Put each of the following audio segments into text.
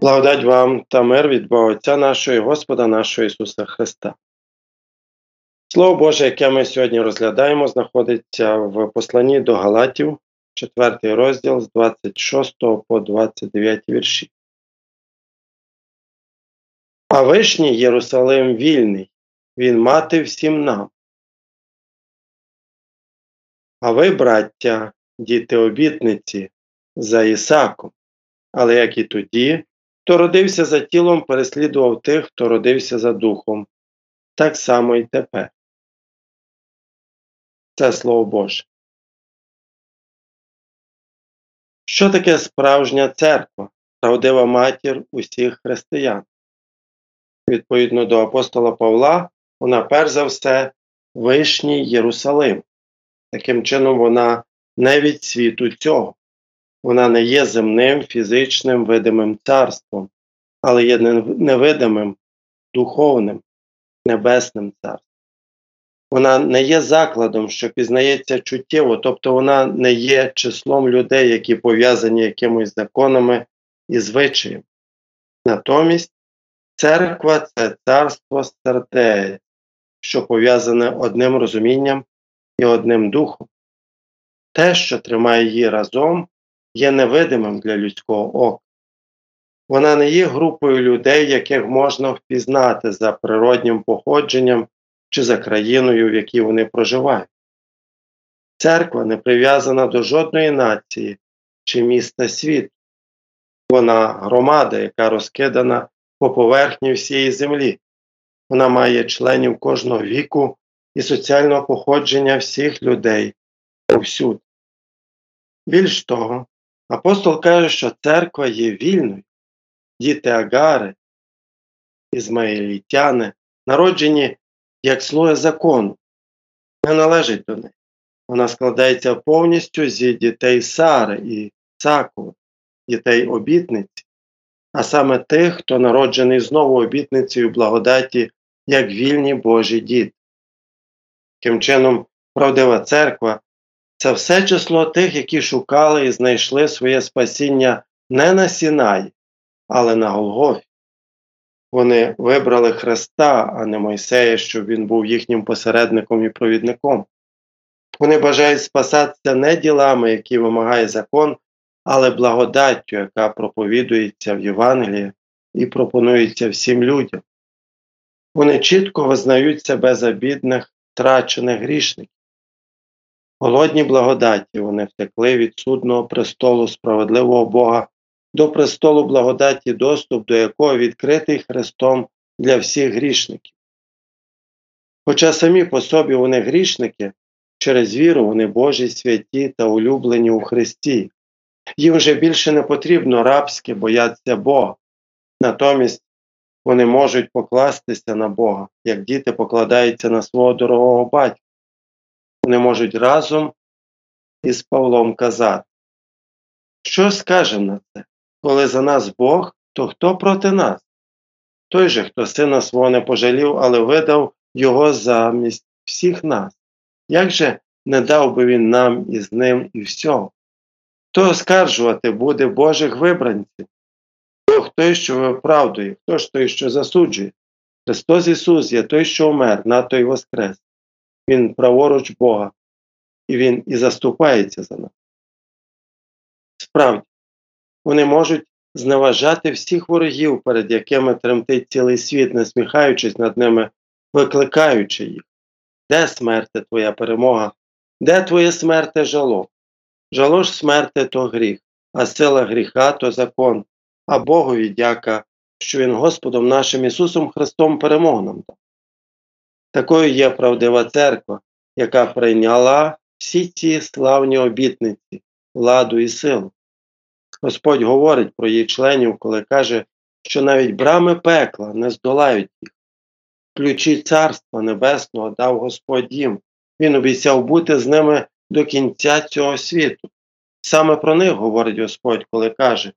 Благодать вам та мир від Бога Отця нашого і Господа нашого Ісуса Христа. Слово Боже, яке ми сьогодні розглядаємо, знаходиться в посланні до Галатів, 4 розділ з 26 по 29 вірші. А вишній Єрусалим вільний, він мати всім нам. А ви, браття, діти обітниці, за Ісаком, але як і тоді, Хто родився за тілом, переслідував тих, хто родився за духом, так само і тепер. Це слово Боже. Що таке справжня церква, правдива матір усіх християн? Відповідно до апостола Павла, вона перш за все вишній Єрусалим. Таким чином, вона не від світу цього. Вона не є земним фізичним видимим царством, але є невидимим, духовним, небесним царством. Вона не є закладом, що пізнається чуттєво, тобто вона не є числом людей, які пов'язані якимось законами і звичаєм. Натомість церква це царство сердець, що пов'язане одним розумінням і одним духом. Те, що тримає її разом, є невидимим для людського ока. Вона не є групою людей, яких можна впізнати за природнім походженням чи за країною, в якій вони проживають. Церква не прив'язана до жодної нації чи міста світу. Вона громада, яка розкидана по поверхні всієї землі. Вона має членів кожного віку і соціального походження всіх людей повсюди. Більш того, Апостол каже, що церква є вільною. Діти Агари, ізмаїлітяни, народжені як слуги закону, не належать до неї. Вона складається повністю зі дітей Сари і Цакова, дітей обітниці, а саме тих, хто народжений знову обітницею благодаті, як вільні Божі діти. Таким чином, правдива церква це все число тих, які шукали і знайшли своє спасіння не на Сінаї, але на Голгофі. Вони вибрали Христа, а не Мойсея, щоб він був їхнім посередником і провідником. Вони бажають спасатися не ділами, які вимагає закон, але благодаттю, яка проповідується в Євангелії і пропонується всім людям. Вони чітко визнають себе за бідних, втрачених грішників. Голодні благодаті вони втекли від судного престолу справедливого Бога. До престолу благодаті, доступ до якого відкритий Христом для всіх грішників. Хоча самі по собі вони грішники, через віру вони Божі святі та улюблені у Христі, їм вже більше не потрібно рабське бояться Бога, натомість вони можуть покластися на Бога, як діти покладаються на свого дорогого батька не можуть разом із Павлом казати. Що скажемо на це? Коли за нас Бог, то хто проти нас? Той же, хто сина свого не пожалів, але видав його замість всіх нас. Як же не дав би він нам із ним і всього? Хто оскаржувати буде Божих вибранців? Хто той, що виправдує, хто ж той, що засуджує? Христос Ісус є той, що умер, на той воскрес. Він праворуч Бога, і Він і заступається за нас. Справді, вони можуть зневажати всіх ворогів, перед якими тремтить цілий світ, насміхаючись над ними, викликаючи їх. Де смерти твоя перемога? Де твоє смерте жало? Жало ж смерти то гріх, а сила гріха то закон, а Богові дяка, що Він Господом нашим Ісусом Христом перемог нам дав. Такою є правдива церква, яка прийняла всі ці славні обітниці, владу і силу. Господь говорить про її членів, коли каже, що навіть брами пекла не здолають їх. Ключі Царства Небесного дав Господь їм. Він обіцяв бути з ними до кінця цього світу. Саме про них говорить Господь, коли каже: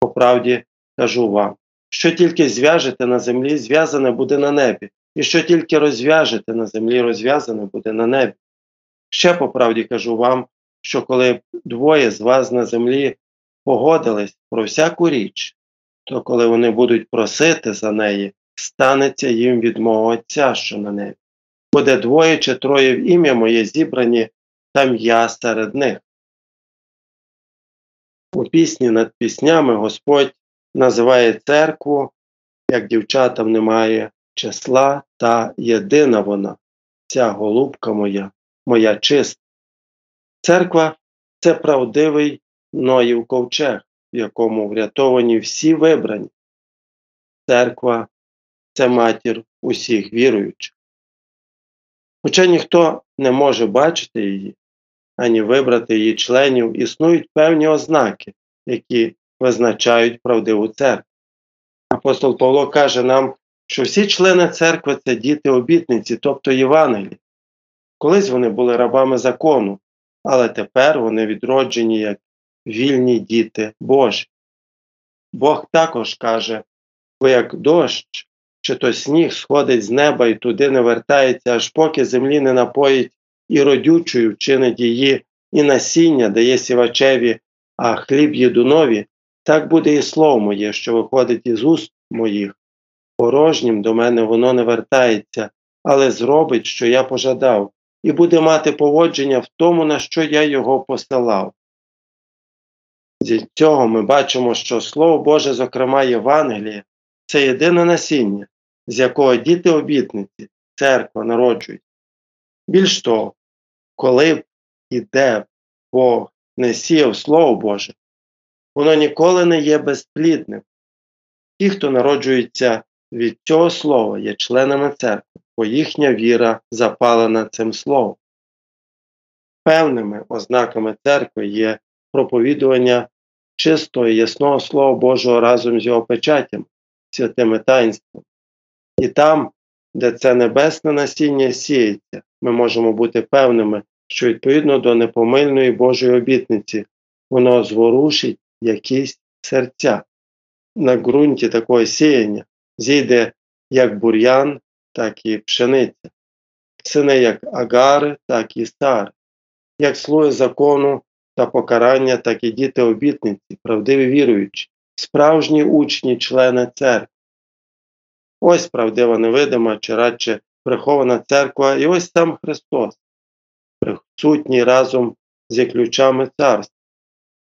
по правді кажу вам, що тільки зв'яжете на землі, зв'язане буде на небі, і що тільки розв'яжете на землі, розв'язане буде на небі. Ще по правді кажу вам, що коли двоє з вас на землі погодились про всяку річ, то коли вони будуть просити за неї, станеться їм від мого Отця, що на небі. Буде двоє чи троє в ім'я моє зібрані, там я серед них. У пісні над піснями Господь називає церкву, як дівчатам немає числа, та єдина вона, ця голубка моя, моя чиста. Церква це правдивий Ноїв ковчег, в якому врятовані всі вибрані. Церква це матір усіх віруючих. Хоча ніхто не може бачити її, ані вибрати її членів, існують певні ознаки, які визначають правдиву церкву. Апостол Павло каже нам, що всі члени церкви це діти обітниці, тобто Євангелії. Колись вони були рабами закону, але тепер вони відроджені як вільні діти Божі. Бог також каже, бо як дощ, чи то сніг сходить з неба і туди не вертається, аж поки землі не напоїть і родючою вчинить її, і насіння дає сівачеві, а хліб їдунові, так буде і слово моє, що виходить із уст моїх. Порожнім до мене воно не вертається, але зробить, що я пожадав, і буде мати поводження в тому, на що я його посилав. З цього ми бачимо, що Слово Боже, зокрема Євангеліє, це єдине насіння, з якого діти обітниці, церква народжується. Більш того, коли б і де Бог не сіяв Слово Боже, воно ніколи не є безплідним. Ті, хто народжується від цього слова, є членами церкви, бо їхня віра запалена цим словом. Певними ознаками церкви є проповідування чистого і ясного Слова Божого разом з його печатями, святими таїнствами. І там, де це небесне насіння сіється, ми можемо бути певними, що відповідно до непомильної Божої обітниці воно зворушить якісь серця. На ґрунті такого сіяння зійде як бур'ян, так і пшениця, сини як агари, так і стари, як слуги закону та покарання, так і діти обітниці, правдиві віруючі, справжні учні, члени церкви. Ось правдива невидима чи радше прихована церква, і ось сам Христос, присутній разом зі ключами царства.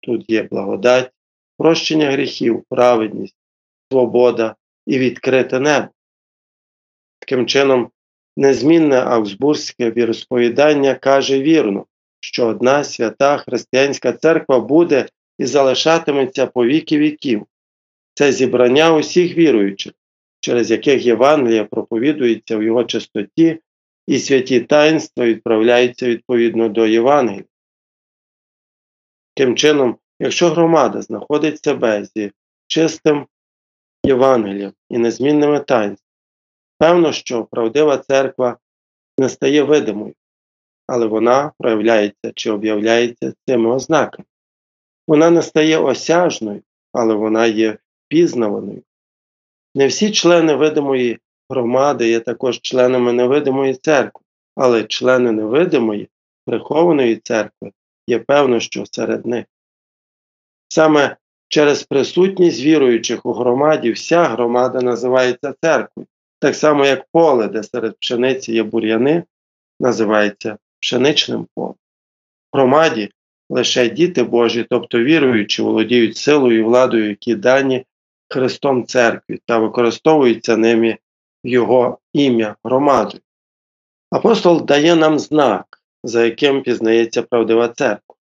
Тут є благодать, прощення гріхів, праведність, свобода і відкрите небо. Таким чином, незмінне Авгсбурзьке віросповідання каже вірно, що одна свята християнська церква буде і залишатиметься по віки віків. Це зібрання усіх віруючих, через яких Євангелія проповідується в його чистоті, і святі таїнства відправляються відповідно до Євангелія. Тим чином, якщо громада знаходить себе зі чистим Євангелієм і незмінними таїнствами, певно, що правдива церква не стає видимою, але вона проявляється чи об'являється цими ознаками. Вона не стає осяжною, але вона є впізнаваною. Не всі члени видимої громади є також членами невидимої церкви, але члени невидимої, прихованої церкви є певно, що серед них. Саме через присутність віруючих у громаді вся громада називається церквою, так само як поле, де серед пшениці є бур'яни, називається пшеничним полем. В громаді лише діти Божі, тобто віруючі, володіють силою і владою, які дані Христом церкві та використовуються ними Його ім'я громадою. Апостол дає нам знак, за яким пізнається правдива церква.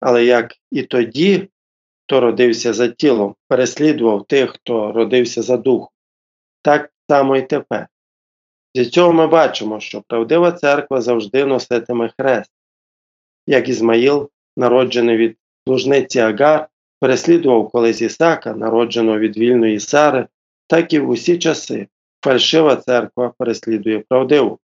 Але як і тоді, хто родився за тілом, переслідував тих, хто родився за духом, так само і тепер. Зі цього ми бачимо, що правдива церква завжди носитиме хрест, як Ізмаїл, народжений від служниці Агар, переслідував колись Ісака, народженого від вільної Сари, так і в усі часи фальшива церква переслідує правдиву.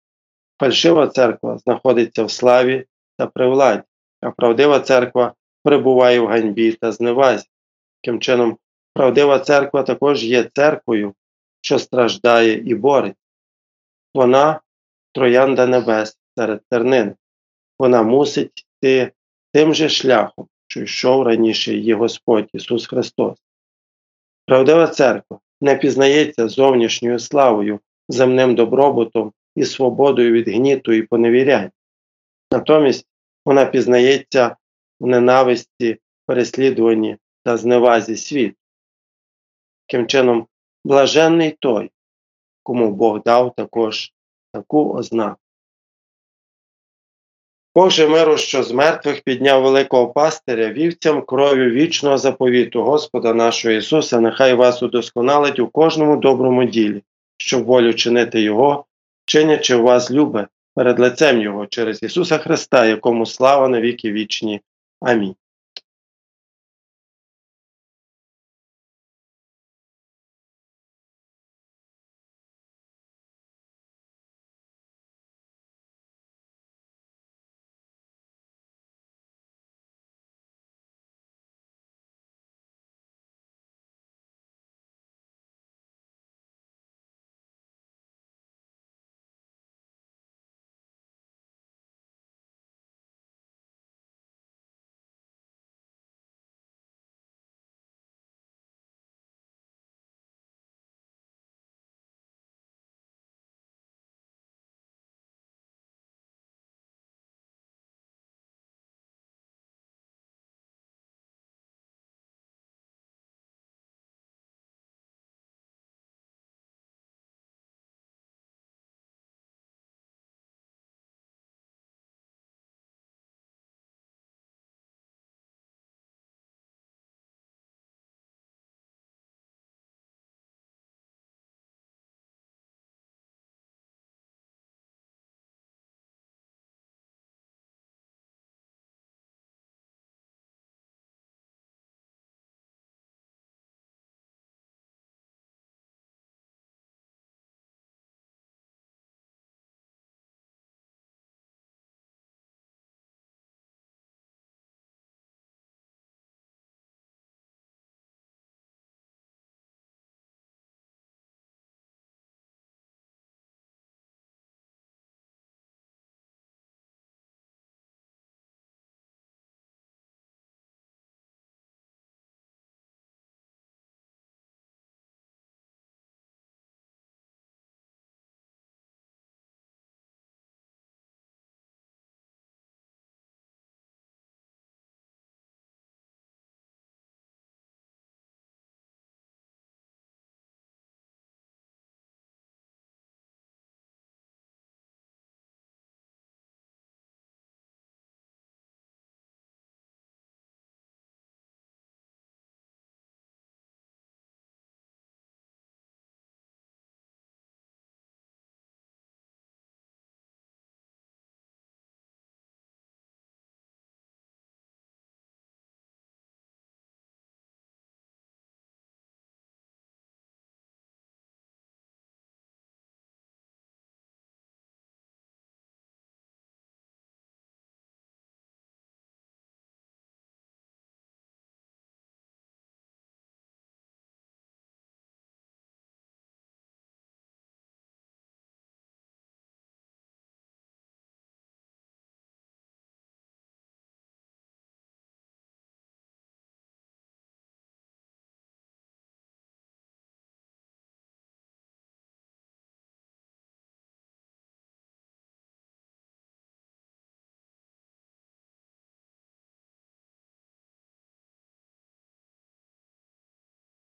Фальшива церква знаходиться в славі та при владі, а правдива церква перебуває в ганьбі та зневазі. Таким чином, правдива церква також є церквою, що страждає і бореться. Вона троянда небес серед тернин. Вона мусить йти тим же шляхом, що йшов раніше її Господь Ісус Христос. Правдива церква не пізнається зовнішньою славою, земним добробутом і свободою від гніту і поневірянь. Натомість вона пізнається в ненависті, переслідуванні та зневазі світу. Таким чином, блаженний той, кому Бог дав також таку ознаку. Бог же миру, що з мертвих підняв великого пастиря вівцям кров'ю вічного заповіту Господа нашого Ісуса, нехай вас удосконалить у кожному доброму ділі, щоб волю чинити Його, чинячи вас любе перед лицем Його через Ісуса Христа, якому слава на віки вічні. Амінь.